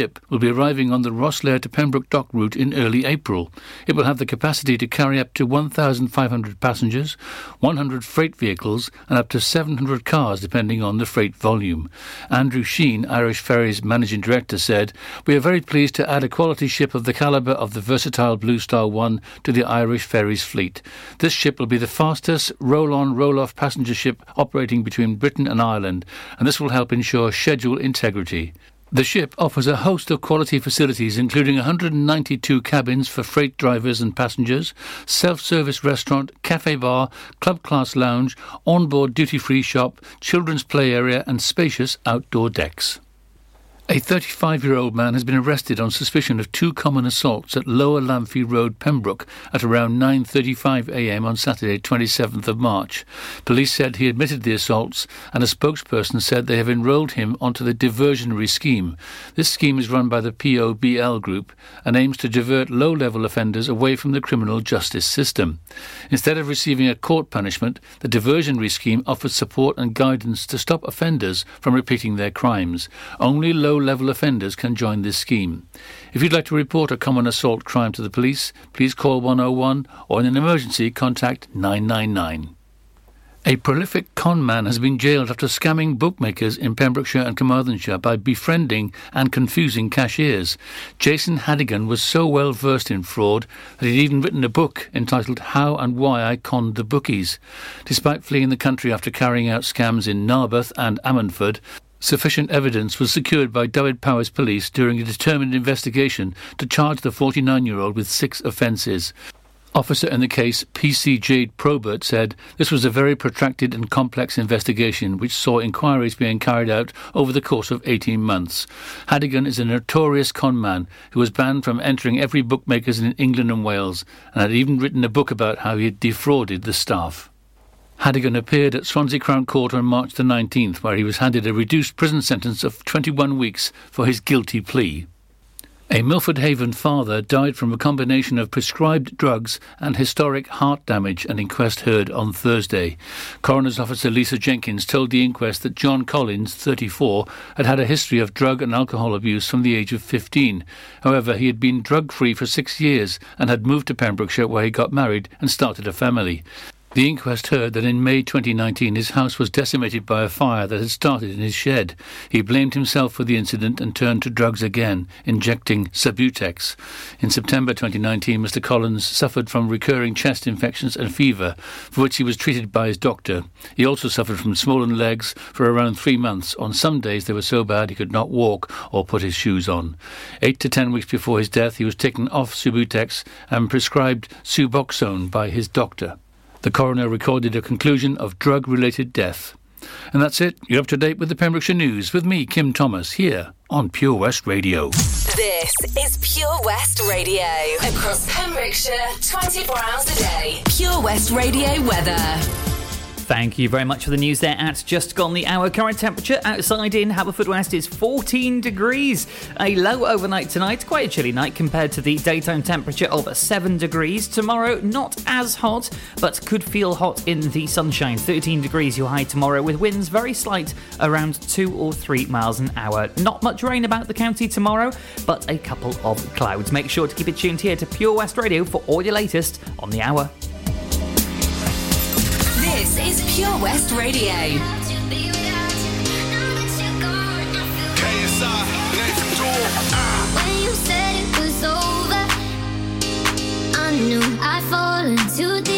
ship will be arriving on the Rosslare to Pembroke Dock route in early April. It will have the capacity to carry up to 1,500 passengers, 100 freight vehicles, and up to 700 cars, depending on the freight volume. Andrew Sheen, Irish Ferries Managing Director, said, We are very pleased to add a quality ship of the calibre of the versatile Blue Star 1 to the Irish Ferries fleet. This ship will be the fastest roll on, roll off passenger ship operating between Britain and Ireland, and this will help ensure schedule integrity. The ship offers a host of quality facilities, including 192 cabins for freight drivers and passengers, self service restaurant, cafe bar, club class lounge, onboard duty free shop, children's play area, and spacious outdoor decks. A 35 year old man has been arrested on suspicion of two common assaults at Lower Lamphey Road, Pembroke, at around 9.35 am on Saturday, 27th of March. Police said he admitted the assaults, and a spokesperson said they have enrolled him onto the diversionary scheme. This scheme is run by the POBL group and aims to divert low level offenders away from the criminal justice system. Instead of receiving a court punishment, the diversionary scheme offers support and guidance to stop offenders from repeating their crimes. Only low level offenders can join this scheme. If you'd like to report a common assault crime to the police, please call 101 or in an emergency contact 999. A prolific con man has been jailed after scamming bookmakers in Pembrokeshire and Carmarthenshire by befriending and confusing cashiers. Jason Hadigan was so well versed in fraud that he'd even written a book entitled How and Why I Conned the Bookies. Despite fleeing the country after carrying out scams in Narberth and Ammanford, Sufficient evidence was secured by Dyfed-Powys police during a determined investigation to charge the 49 year old with six offences. Officer in the case, PC Jade Probert, said this was a very protracted and complex investigation which saw inquiries being carried out over the course of 18 months. Hadigan is a notorious conman who was banned from entering every bookmakers in England and Wales and had even written a book about how he had defrauded the staff. Hadigan appeared at Swansea Crown Court on March the 19th, where he was handed a reduced prison sentence of 21 weeks for his guilty plea. A Milford Haven father died from a combination of prescribed drugs and historic heart damage, an inquest heard on Thursday. Coroner's officer Lisa Jenkins told the inquest that John Collins, 34, had had a history of drug and alcohol abuse from the age of 15. However, he had been drug free for six years and had moved to Pembrokeshire where he got married and started a family. The inquest heard that in May 2019 his house was decimated by a fire that had started in his shed. He blamed himself for the incident and turned to drugs again, injecting Subutex. In September 2019, Mr. Collins suffered from recurring chest infections and fever, for which he was treated by his doctor. He also suffered from swollen legs for around three months. On some days they were so bad he could not walk or put his shoes on. Eight to ten weeks before his death, he was taken off Subutex and prescribed Suboxone by his doctor. The coroner recorded a conclusion of drug related death. And that's it. You're up to date with the Pembrokeshire News with me, Kim Thomas, here on Pure West Radio. This is Pure West Radio. Across Pembrokeshire, 24 hours a day. Pure West Radio weather. Thank you very much for the news there at Just Gone the Hour. Current temperature outside in Haverfordwest is 14 degrees. A low overnight tonight, quite a chilly night compared to the daytime temperature of 7 degrees. Tomorrow, not as hot, but could feel hot in the sunshine. 13 degrees your high tomorrow, with winds very slight, around 2 or 3 miles an hour. Not much rain about the county tomorrow, but a couple of clouds. Make sure to keep it tuned here to Pure West Radio for all your latest on the hour. This is Pure West Radio. When you said it was over, I knew I'd fallen too deep.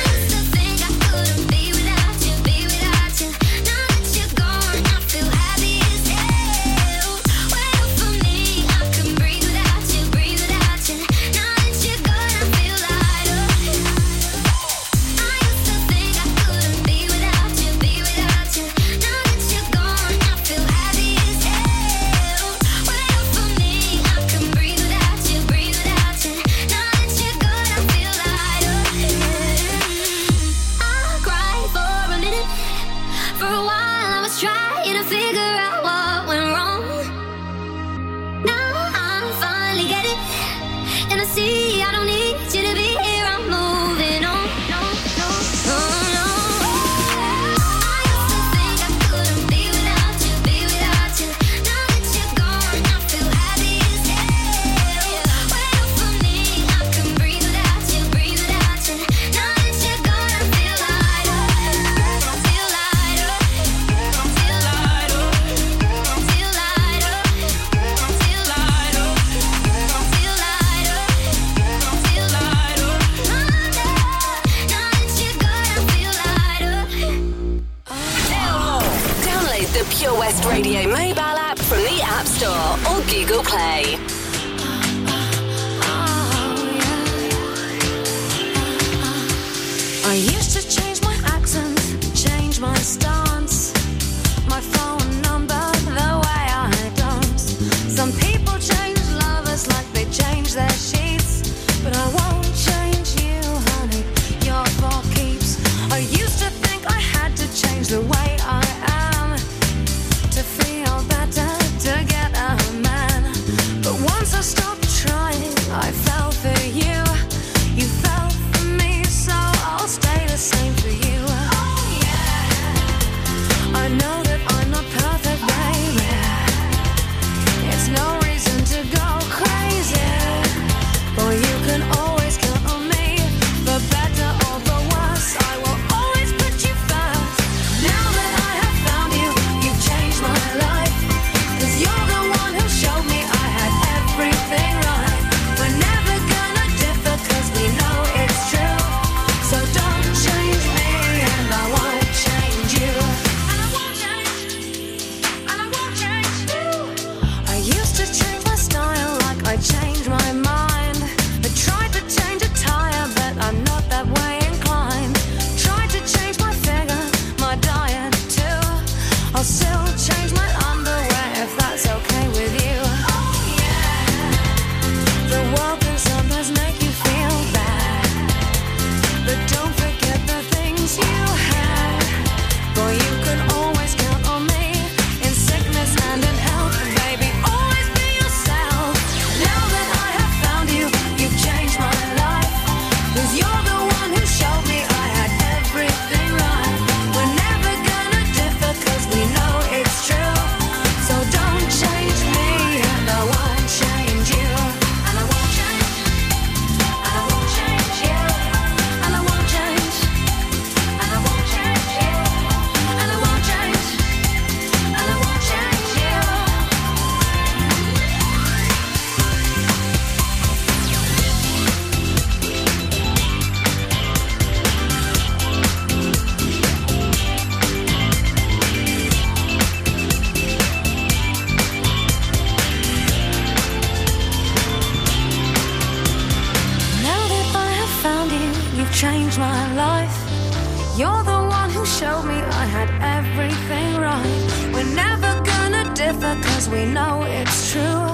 differ cause we know it's true.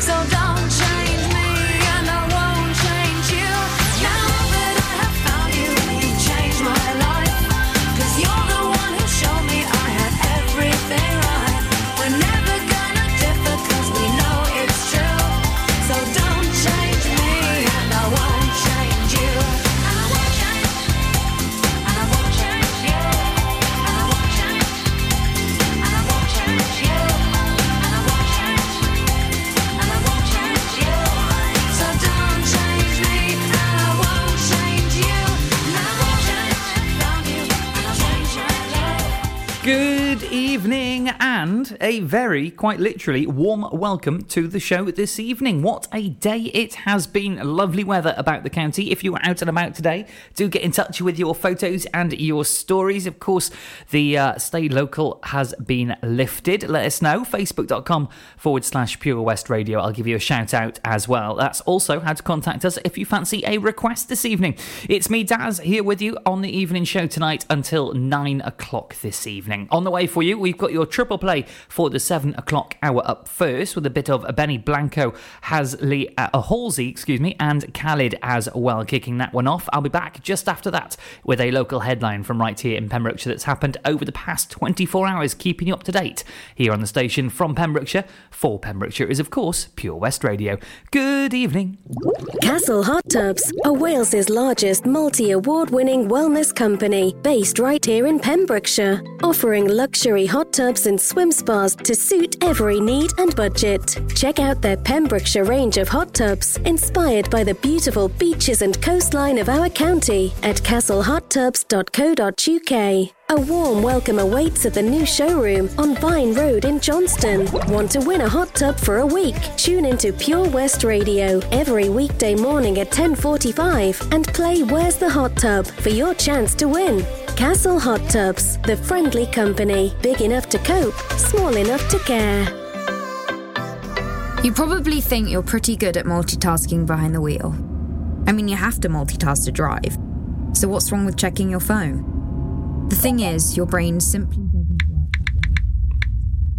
So don't and a very, quite literally, warm welcome to the show this evening. What a day it has been. Lovely weather about the county. If you were out and about today, do get in touch with your photos and your stories. Of course, the uh, stay local has been lifted. Let us know. Facebook.com forward slash Pure West Radio. I'll give you a shout out as well. That's also how to contact us if you fancy a request this evening. It's me, Daz, here with you on the evening show tonight until nine o'clock this evening. On the way for you, we've got your triple play for the seven o'clock hour up first with a bit of Benny Blanco, Hasley, uh, Halsey, excuse me, and Khalid as well, kicking that one off. I'll be back just after that with a local headline from right here in Pembrokeshire that's happened over the past 24 hours, keeping you up to date here on the station from Pembrokeshire. For Pembrokeshire is, of course, Pure West Radio. Good evening. Castle Hot Tubs are Wales's largest multi award winning wellness company based right here in Pembrokeshire, offering luxury hot tubs and swim spas to suit every need and budget. Check out their Pembrokeshire range of hot tubs inspired by the beautiful beaches and coastline of our county at castlehottubs.co.uk. A warm welcome awaits at the new showroom on Vine Road in Johnston. Want to win a hot tub for a week? Tune into Pure West Radio every weekday morning at 10:45 and play Where's the Hot Tub for your chance to win. Castle Hot Tubs, the friendly company, big enough to cope, small enough to care. You probably think you're pretty good at multitasking behind the wheel. I mean, you have to multitask to drive. So, what's wrong with checking your phone? The thing is, your brain simply doesn't work.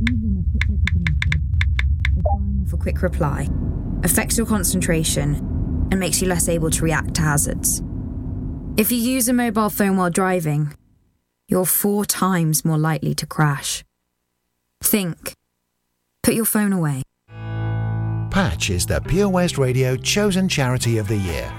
Even a quick look at quick reply, affects your concentration and makes you less able to react to hazards. If you use a mobile phone while driving, you're four times more likely to crash. Think. Put your phone away. Patch is the Pure West Radio chosen charity of the year.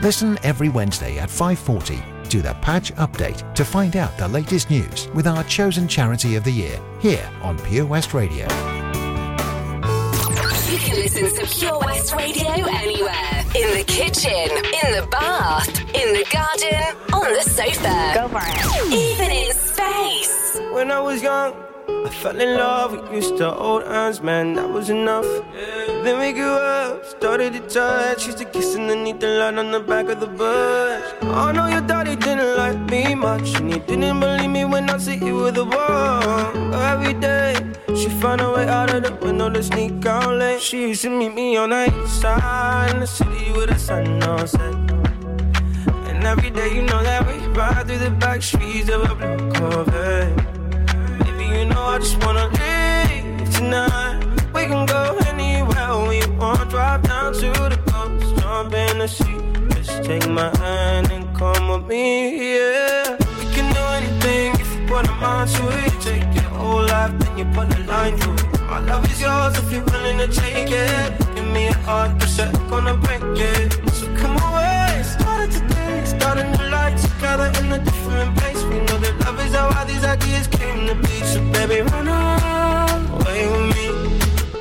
Listen every Wednesday at 5:40 to the Patch Update to find out the latest news with our chosen charity of the year here on Pure West Radio. You can listen to Pure West Radio anywhere. In the kitchen, in the bath, in the garden, on the sofa. Go for it. Even in space. When I was young, I fell in love. We used to hold hands, man, that was enough. Then we grew up, started to touch. Used to kiss underneath the light on the back of the bus. I know your daddy didn't like me much, and he didn't believe me when I said you were the one. Every day, she found a way out of the window to sneak out late. She used to meet me on the east side in the city with the sun on set. And every day, you know that we ride through the back streets of a blue Corvette. Baby, you know I just wanna leave tonight. Drive down to the coast, jump in the sea. Just take my hand and come with me, yeah. We can do anything if you put a mind to it. Take your whole life, then you put a line through it. My love is yours if you're willing to take it. Give me a heart, cause I'm gonna break it. So come away, started today, start a new life together in a different place. We know that love is how all these ideas came to be. So baby, run away with me.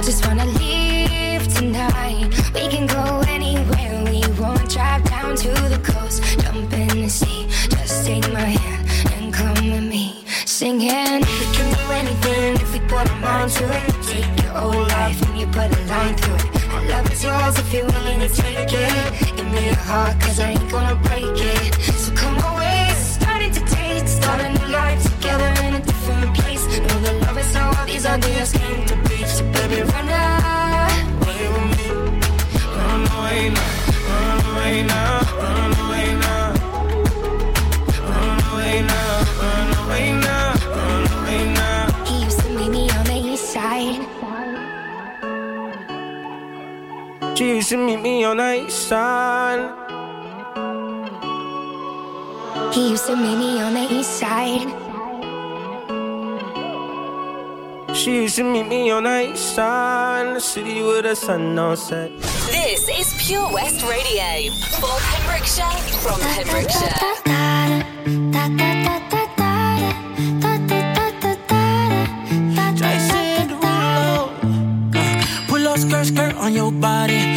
I just wanna leave tonight. We can go anywhere we want. Drive down to the coast, jump in the sea. Just take my hand and come with me, singing. We can do anything if we put our mind to it. Take your whole life and you put a line through it. My love is yours if you're willing to take it. Give me your heart, cause I ain't gonna break it. So come away, starting to taste, start a new life together in a different place. Know the love just came to Run away now, run away now, run away now. Run away now, run away now, run away now. He used to meet me on the east side. Used to meet me on the east side. He used to meet me on the east side. She used to meet me on the east side, in the city with the sun on set. This is Pure West Radio for Pembrokeshire from Pembrokeshire. Jason Derulo. Pull up skirt, skirt on your body.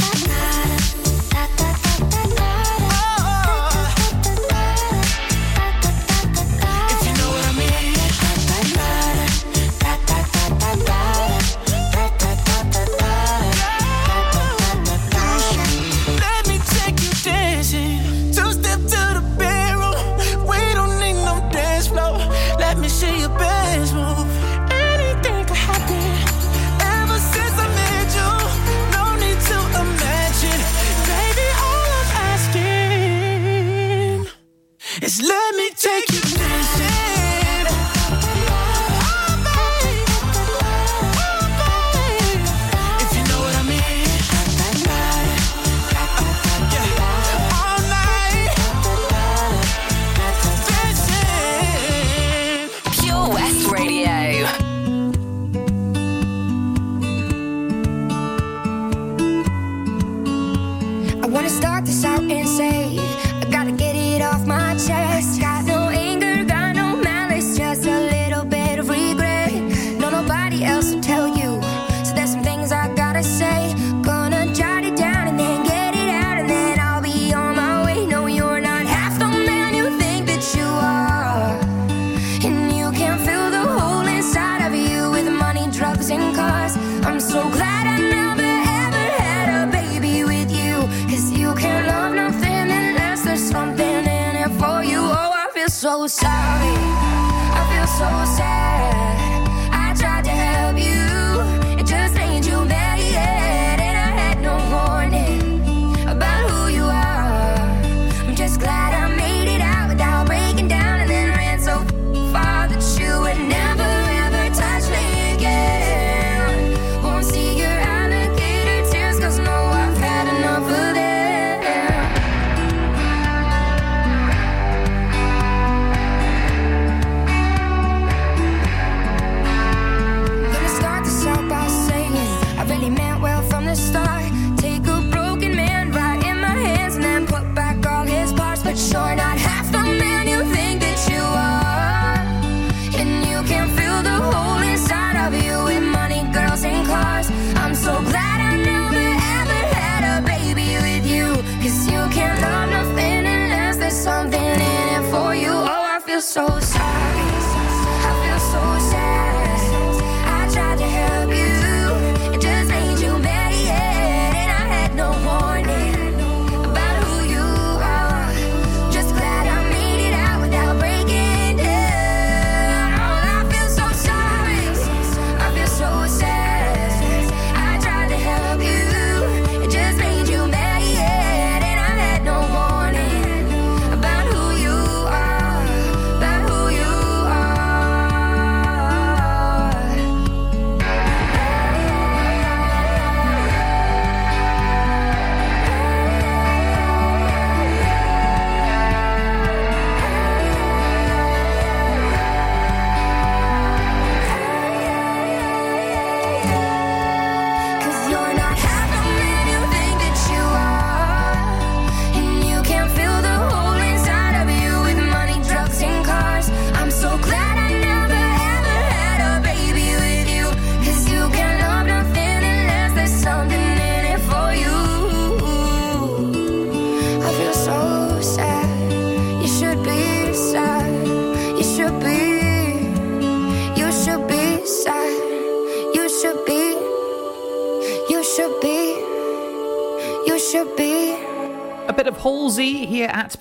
so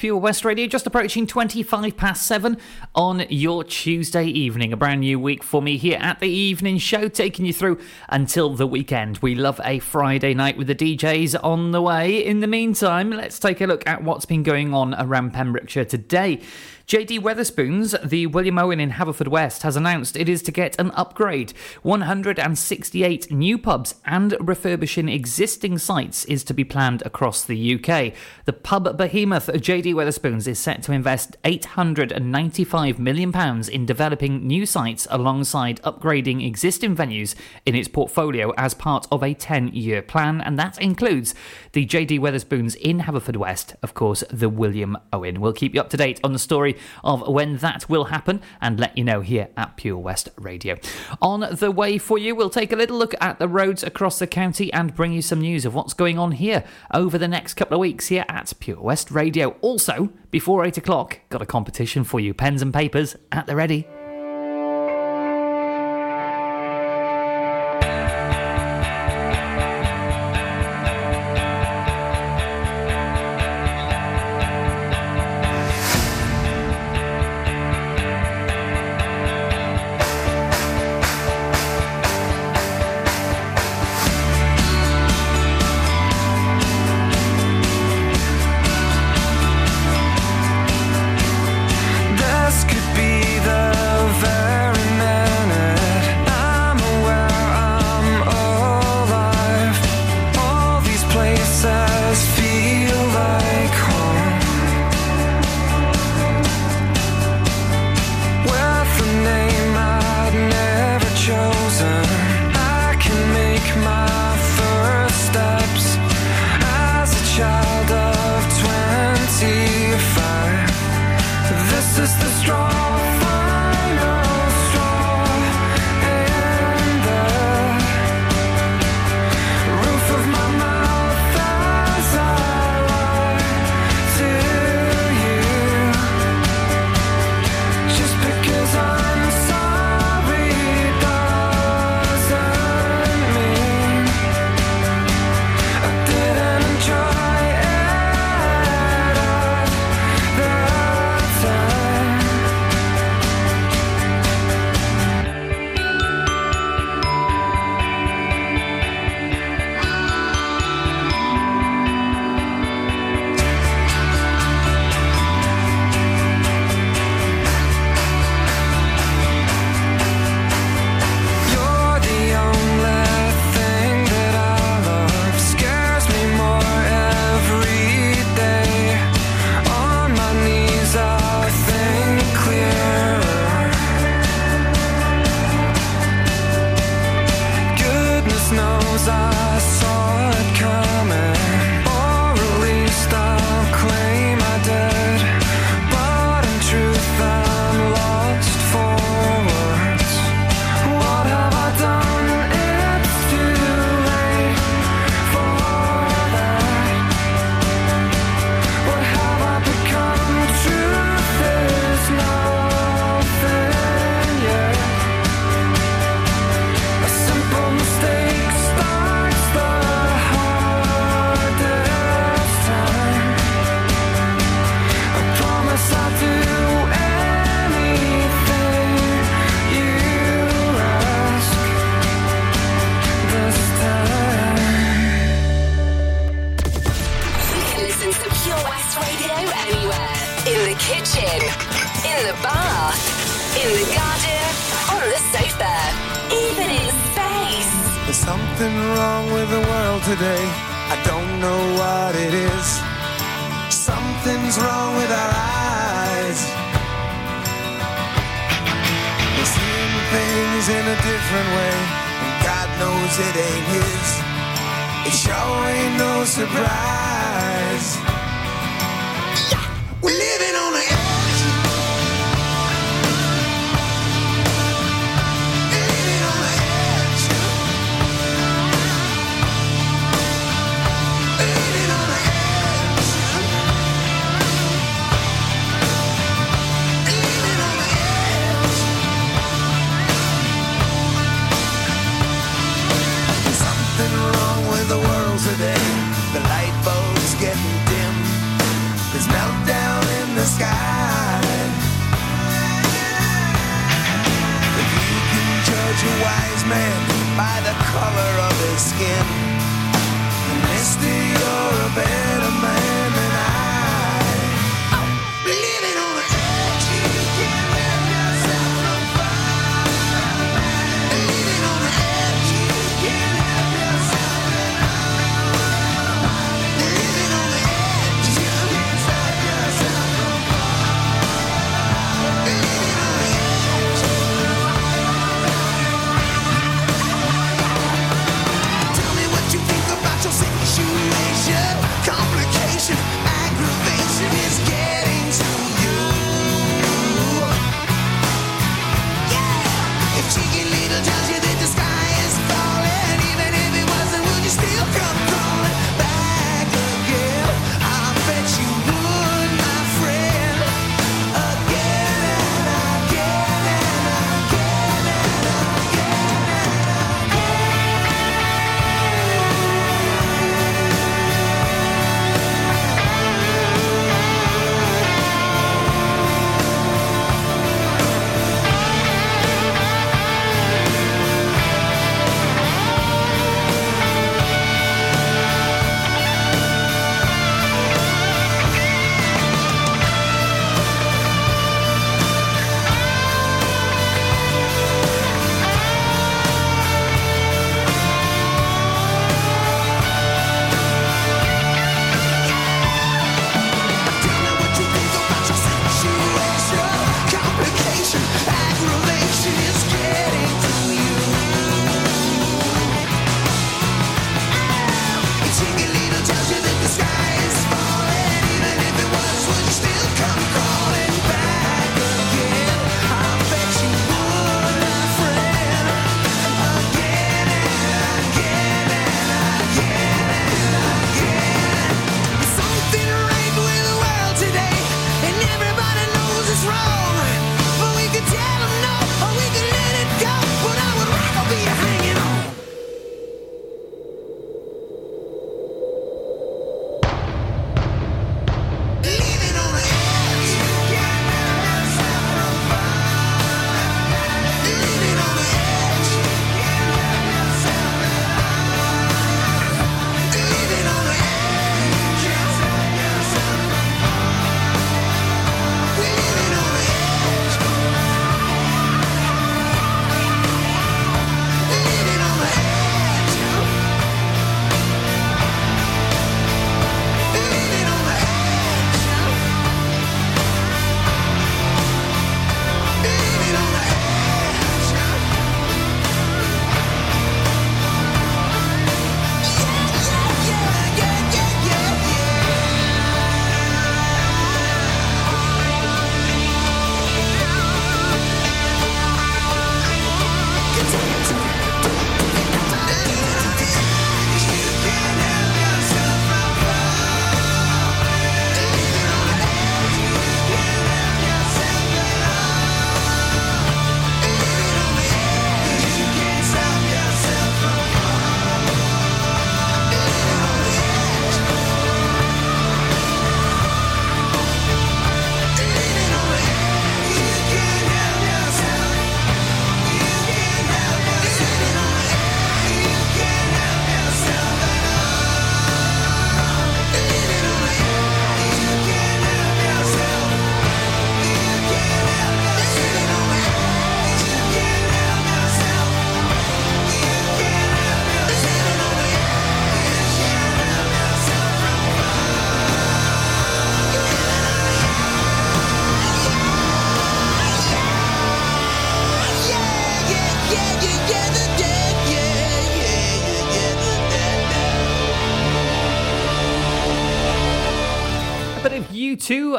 Pure West Radio, just approaching 25 past 7 on your Tuesday evening. A brand new week for me here at the evening show, taking you through until the weekend. We love a Friday night with the DJs on the way. In the meantime, let's take a look at what's been going on around Pembrokeshire today. JD Wetherspoons, the William Owen in Haverfordwest, has announced it is to get an upgrade. 168 new pubs and refurbishing existing sites is to be planned across the UK. The pub behemoth JD Wetherspoons is set to invest £895 million in developing new sites alongside upgrading existing venues in its portfolio as part of a 10 year plan, and that includes the JD Wetherspoons in Haverfordwest, of course, the William Owen. We'll keep you up to date on the story of when that will happen and let you know here at Pure West Radio. On the way for you, we'll take a little look at the roads across the county and bring you some news of what's going on here over the next couple of weeks here at Pure West Radio. Also, before 8 o'clock, got a competition for you. Pens and papers at the ready. West Radio anywhere. In the kitchen, in the bath, in the garden, on the sofa, even in space. There's something wrong with the world today. I don't know what it is. Something's wrong with our eyes. We're seeing things in a different way, and God knows it ain't His. It sure ain't no surprise. We're living on the man by the color of his skin, mister, you're a better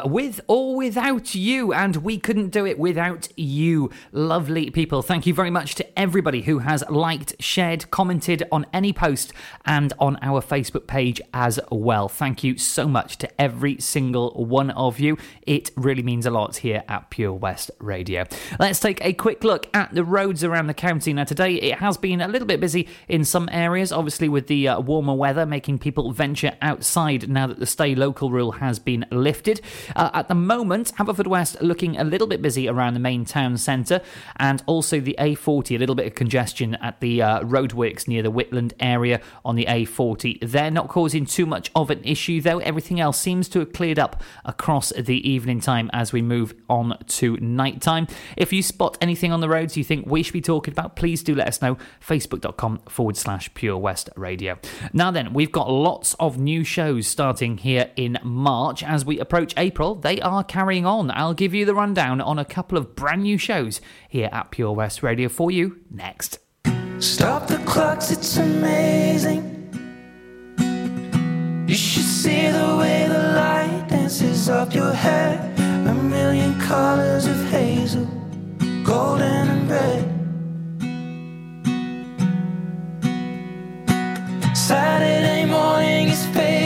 with without you, and we couldn't do it without you, lovely people. Thank you very much to everybody who has liked, shared, commented on any post and on our Facebook page as well. Thank you so much to every single one of you. It really means a lot here at Pure West Radio. Let's take a quick look at the roads around the county. Now, today it has been a little bit busy in some areas, obviously, with the uh, warmer weather making people venture outside now that the stay local rule has been lifted. Uh, at the moment, Haverfordwest looking a little bit busy around the main town centre and also the A40, a little bit of congestion at the uh, roadworks near the Whitland area on the A40. They're not causing too much of an issue, though. Everything else seems to have cleared up across the evening time as we move on to night time. If you spot anything on the roads you think we should be talking about, please do let us know. Facebook.com forward slash Pure West Radio. Now, then, we've got lots of new shows starting here in March. As we approach April, they are carrying on. I'll give you the rundown on a couple of brand new shows here at Pure West Radio for you next. Stop the clocks, it's amazing. You should see the way the light dances up your. A million colors of hazel, golden and red. Saturday morning is fading.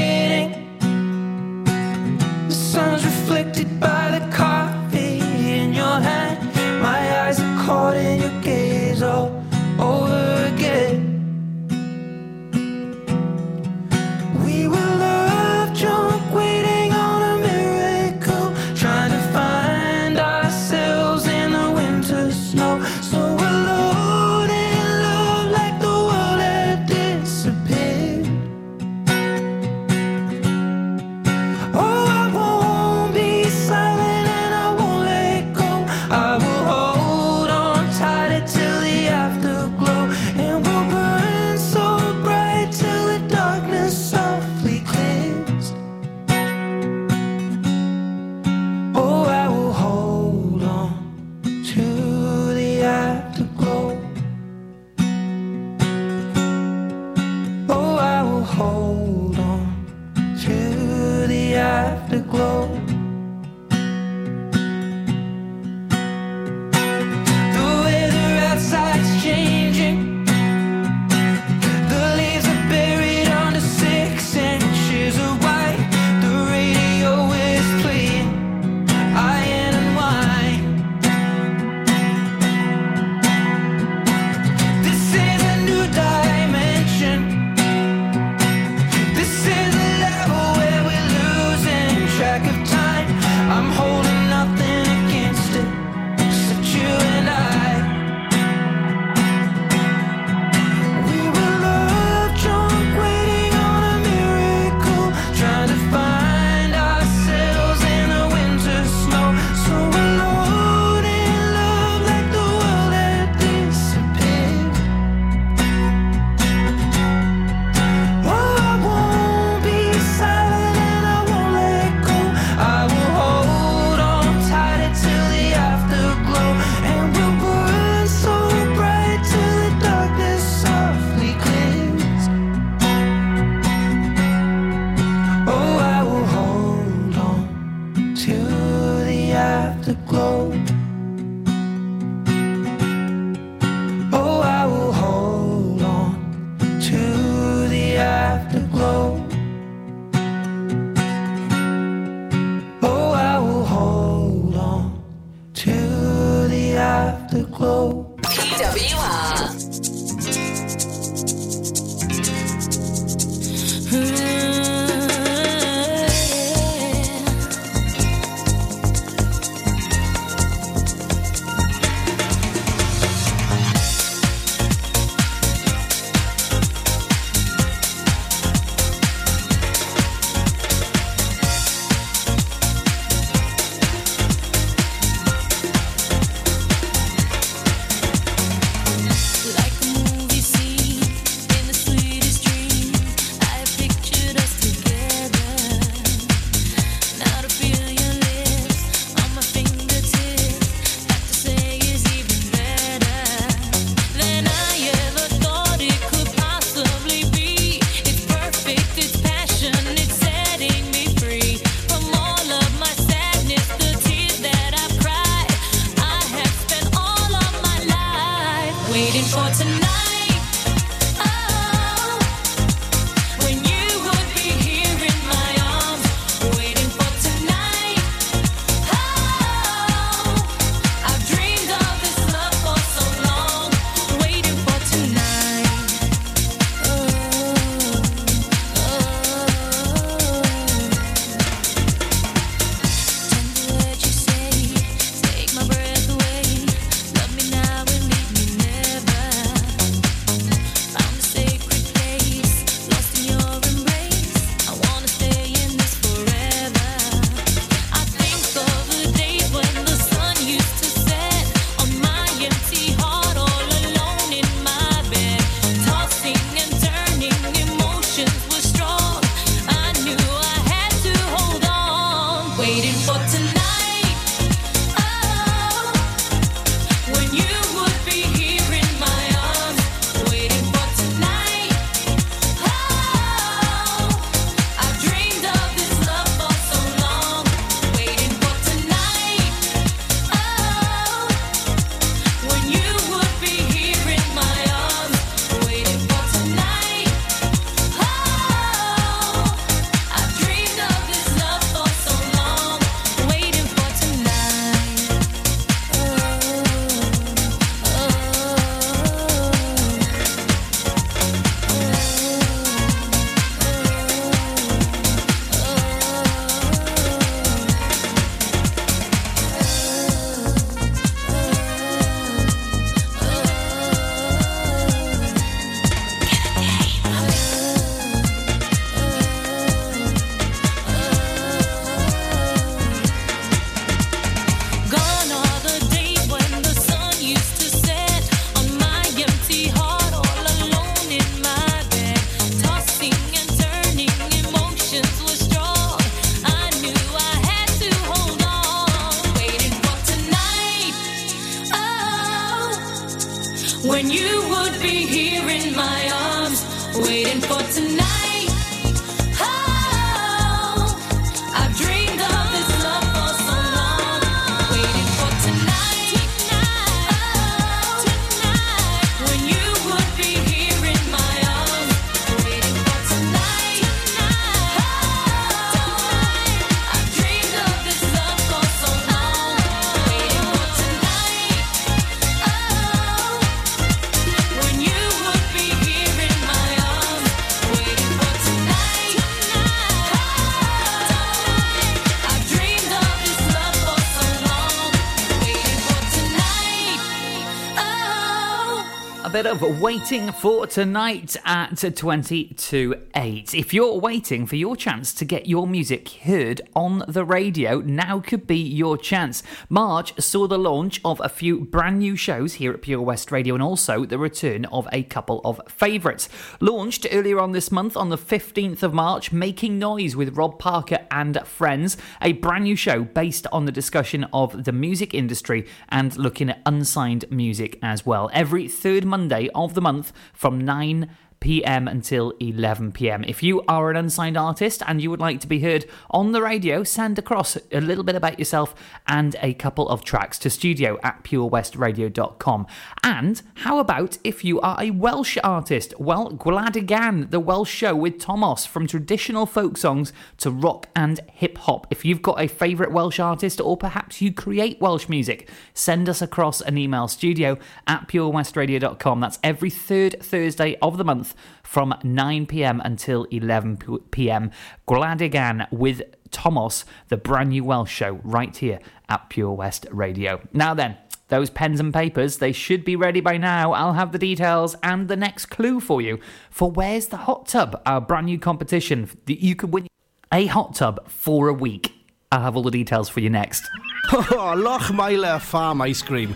Waiting for tonight at 20 to 8. If you're waiting for your chance to get your music heard on the radio, now could be your chance. March saw the launch of a few brand new shows here at Pure West Radio and also the return of a couple of favourites. Launched earlier on this month on the 15th of March, Making Noise with Rob Parker and Friends, a brand new show based on the discussion of the music industry and looking at unsigned music as well. Every third Monday of the month from 9 pm until 11 pm. If you are an unsigned artist and you would like to be heard on the radio, send across a little bit about yourself and a couple of tracks to studio at purewestradio.com. And how about if you are a Welsh artist? Well, Gwladigan, the Welsh show with Tomos, from traditional folk songs to rock and hip hop. If you've got a favourite Welsh artist or perhaps you create Welsh music, send us across an email studio at purewestradio.com. That's every third Thursday of the month from 9 pm until 11 pm. Gladigan with Tomos, the brand new Welsh show, right here at Pure West Radio. Now then, those pens and papers, they should be ready by now. I'll have the details and the next clue for you for Where's the Hot Tub, our brand new competition that you could win a hot tub for a week. I'll have all the details for you next. Lochmeyler Farm Ice Cream.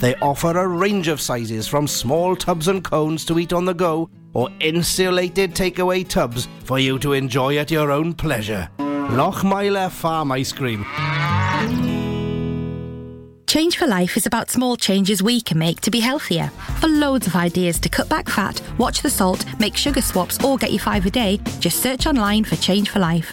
They offer a range of sizes from small tubs and cones to eat on the go or insulated takeaway tubs for you to enjoy at your own pleasure. Lochmeyler Farm Ice Cream. Change for Life is about small changes we can make to be healthier. For loads of ideas to cut back fat, watch the salt, make sugar swaps, or get your five a day, just search online for Change for Life.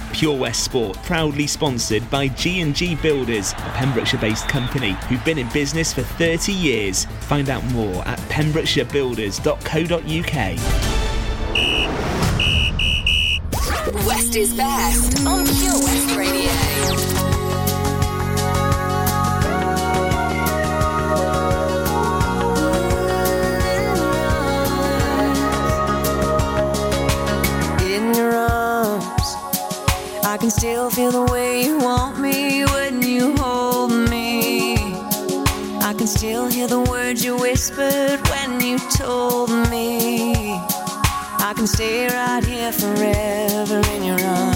Pure West Sport, proudly sponsored by G&G Builders, a Pembrokeshire-based company who've been in business for 30 years. Find out more at pembrokeshirebuilders.co.uk. West is best on Pure West Radio. You whispered when you told me. I can stay right here forever in your arms.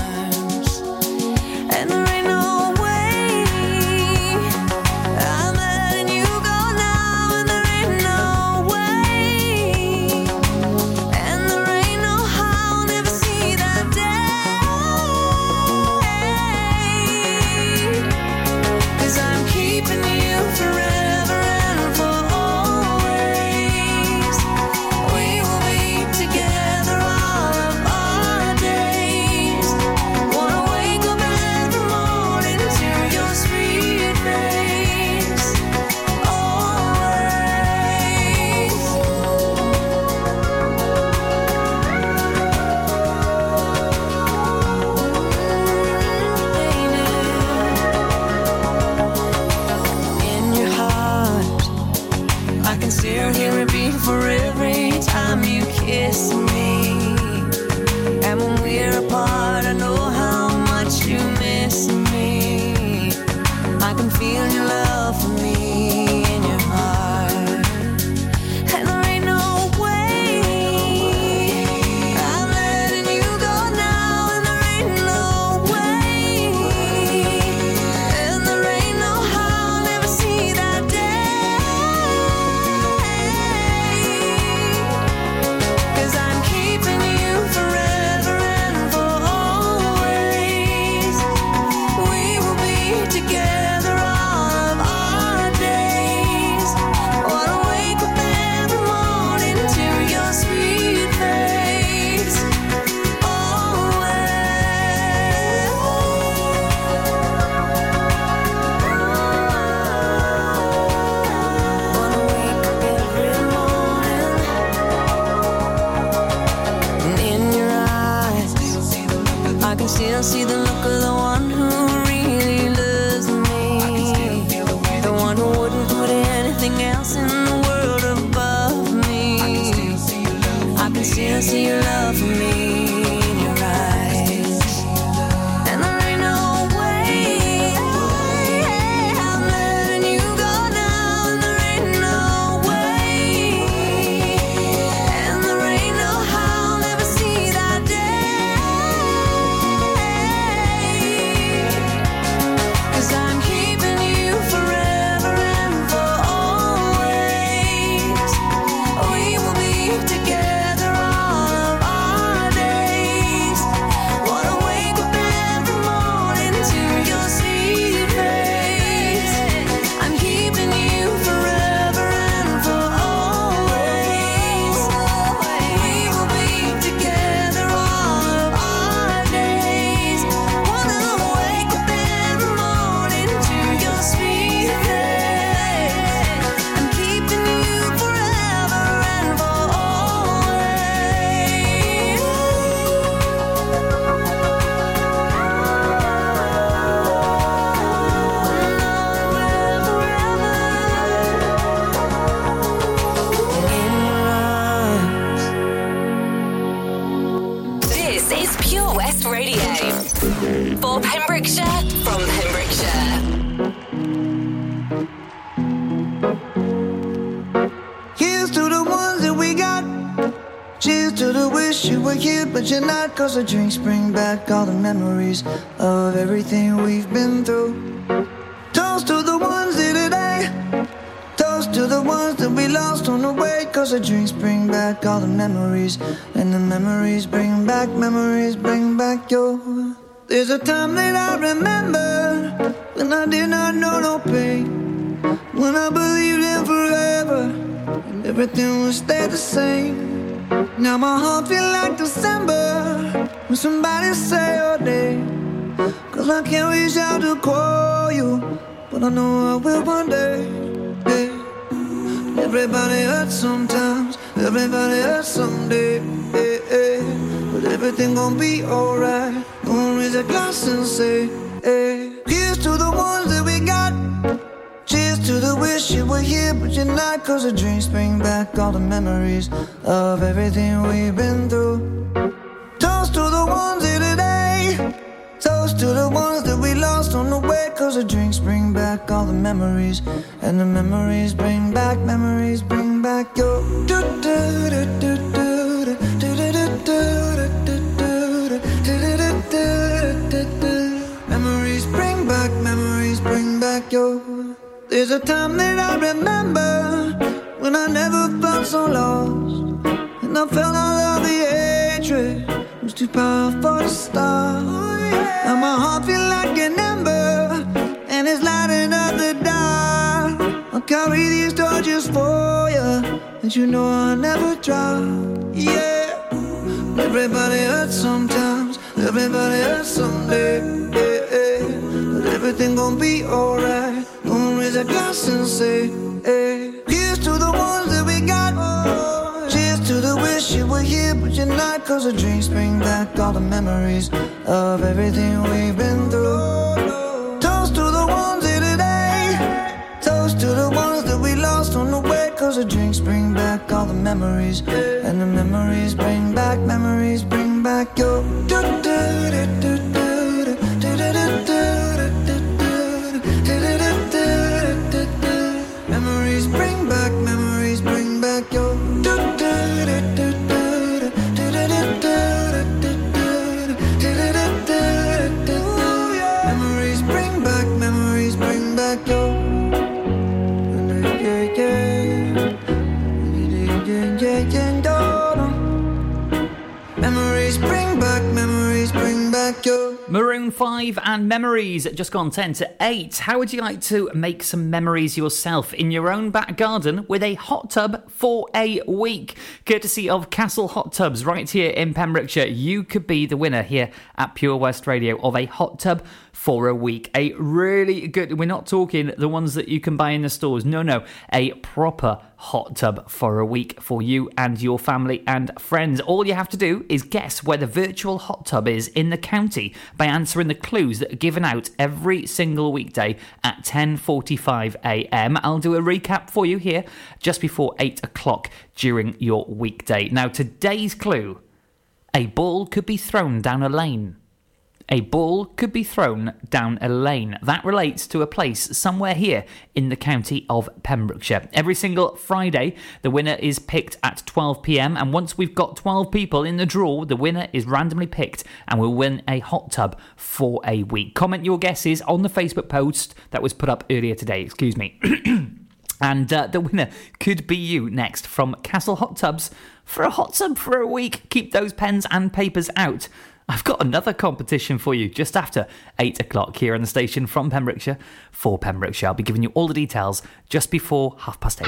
The drinks bring back all the memories of everything we've been through. Toast to the ones here today. Toast to the ones that we lost on the way. Cause the drinks bring back all the memories. And the memories bring back, memories bring back your. There's a time that I remember can't reach out to call you, but I know I will one day. Hey. Everybody hurts sometimes, everybody hurts someday. Hey, hey. But everything gon' be alright. Gonna raise a glass and say, hey. Here's to the ones that we got. Cheers to the wish you were here, but you're not. Cause the dreams bring back all the memories of everything we've been through. Cause the drinks bring back all the memories. And the memories bring back, memories bring back your. Memories bring back, memories bring back your. There's a time that I remember when I never felt so lost. And I felt all of the hatred was too powerful to stop. Now my heart feel like an ember, and it's lighting up the dark. I'll carry these torches for you, and you know I'll never drop. Yeah, everybody hurts sometimes, everybody hurts someday. Yeah, yeah. But everything gon' be alright. Gonna raise a glass and say, hey. Here's to the ones that we got. Cheers to the wish you were here, but you're not. Cause the drinks bring back all the memories of everything we've been through. To the ones that we lost on the way. Cause the drinks bring back all the memories. And the memories bring back, memories bring back your. do do do do your. Maroon 5 and Memories just gone 10 to 8. How would you like to make some memories yourself in your own back garden with a hot tub for a week? Courtesy of Castle Hot Tubs right here in Pembrokeshire. You could be the winner here at Pure West Radio of a hot tub for a week. A really good, we're not talking the ones that you can buy in the stores. No, no, a proper hot tub for a week for you and your family and friends. All you have to do is guess where the virtual hot tub is in the county by answering the clues that are given out every single weekday at 10:45 a.m. I'll do a recap for you here just before 8 o'clock during your weekday. Now today's clue: a ball could be thrown down a lane. A ball could be thrown down a lane. That relates to a place somewhere here in the county of Pembrokeshire. Every single Friday, the winner is picked at 12 pm, and once we've got 12 people in the draw, the winner is randomly picked and will win a hot tub for a week. Comment your guesses on the Facebook post that was put up earlier today. Excuse me. And uh, the winner could be you next from Castle Hot Tubs for a hot tub for a week. Keep those pens and papers out I've got another competition for you just after 8 o'clock here on the station from Pembrokeshire for Pembrokeshire. I'll be giving you all the details just before half past 8.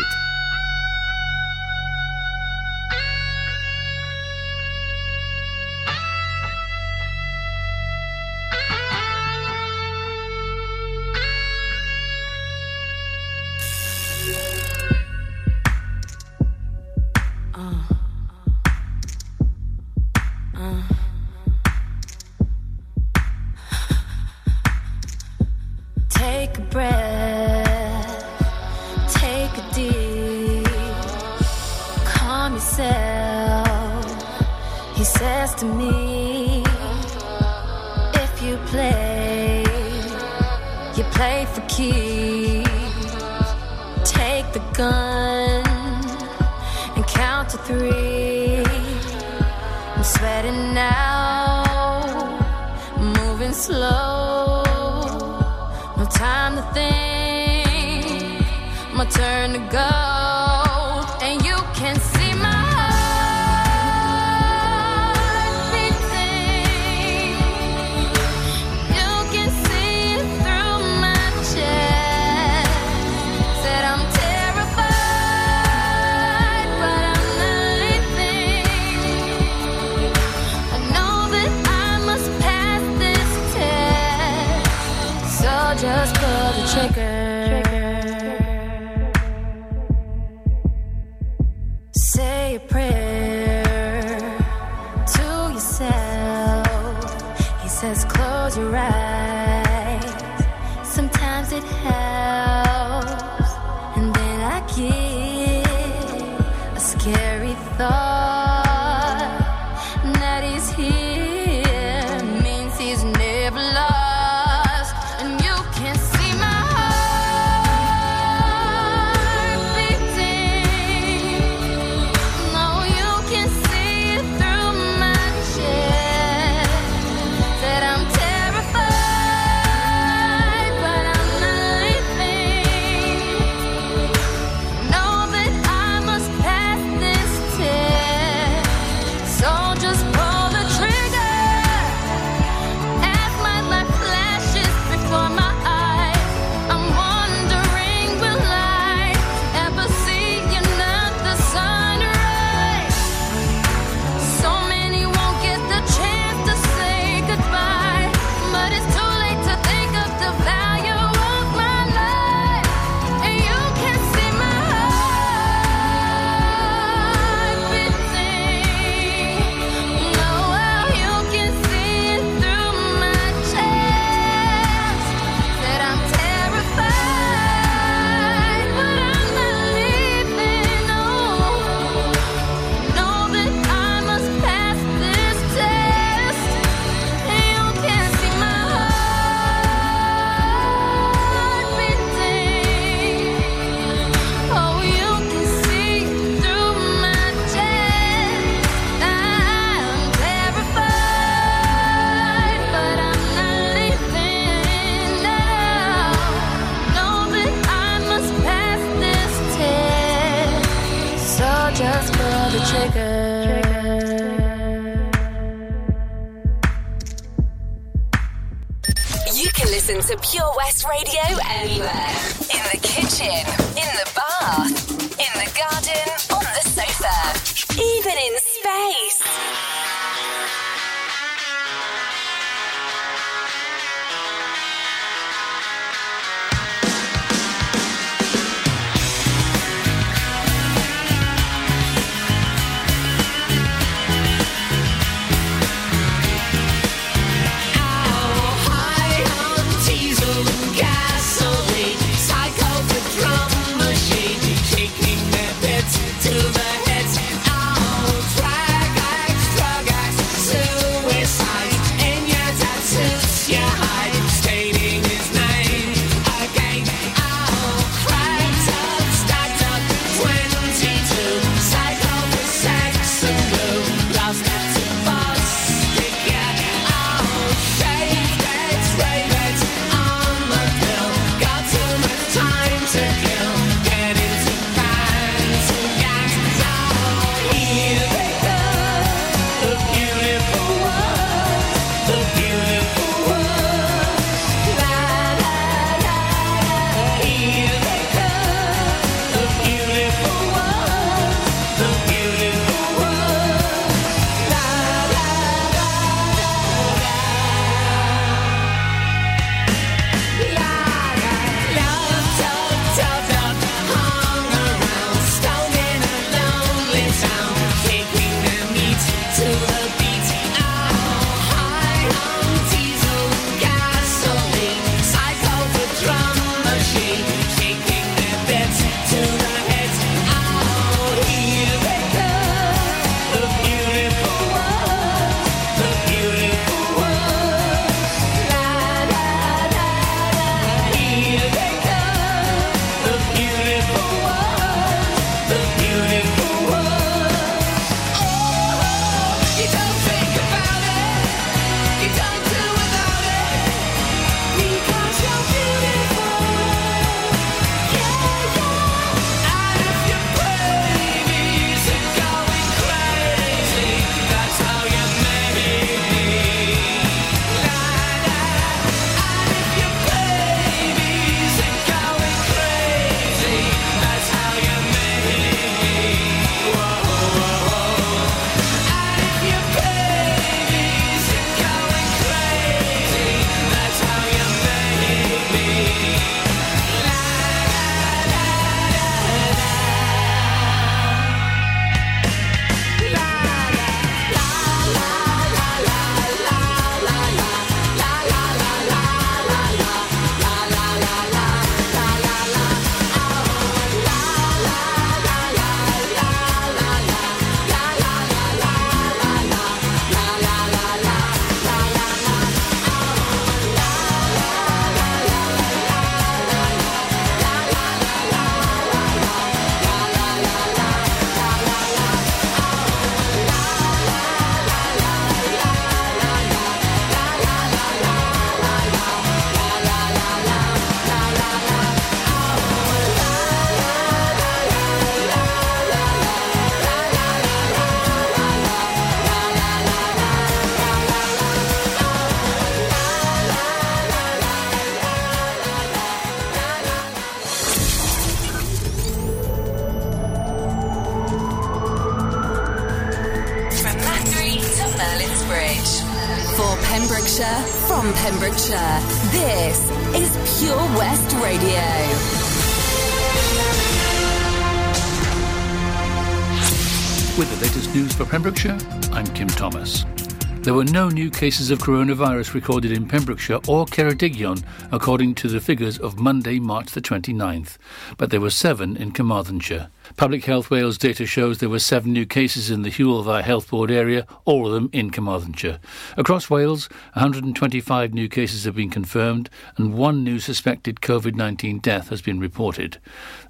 No new cases of coronavirus recorded in Pembrokeshire or Ceredigion, according to the figures of Monday, March the 29th, but there were seven in Carmarthenshire. Public Health Wales data shows there were seven new cases in the Hywel Dda Health Board area, all of them in Carmarthenshire. Across Wales, 125 new cases have been confirmed and one new suspected COVID-19 death has been reported.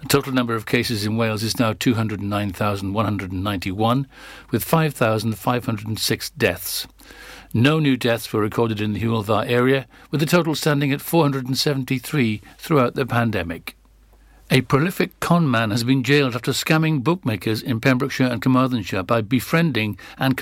The total number of cases in Wales is now 209,191, with 5,506 deaths. No new deaths were recorded in the Hywel Dda area, with the total standing at 473 throughout the pandemic. A prolific con man has been jailed after scamming bookmakers in Pembrokeshire and Carmarthenshire by befriending and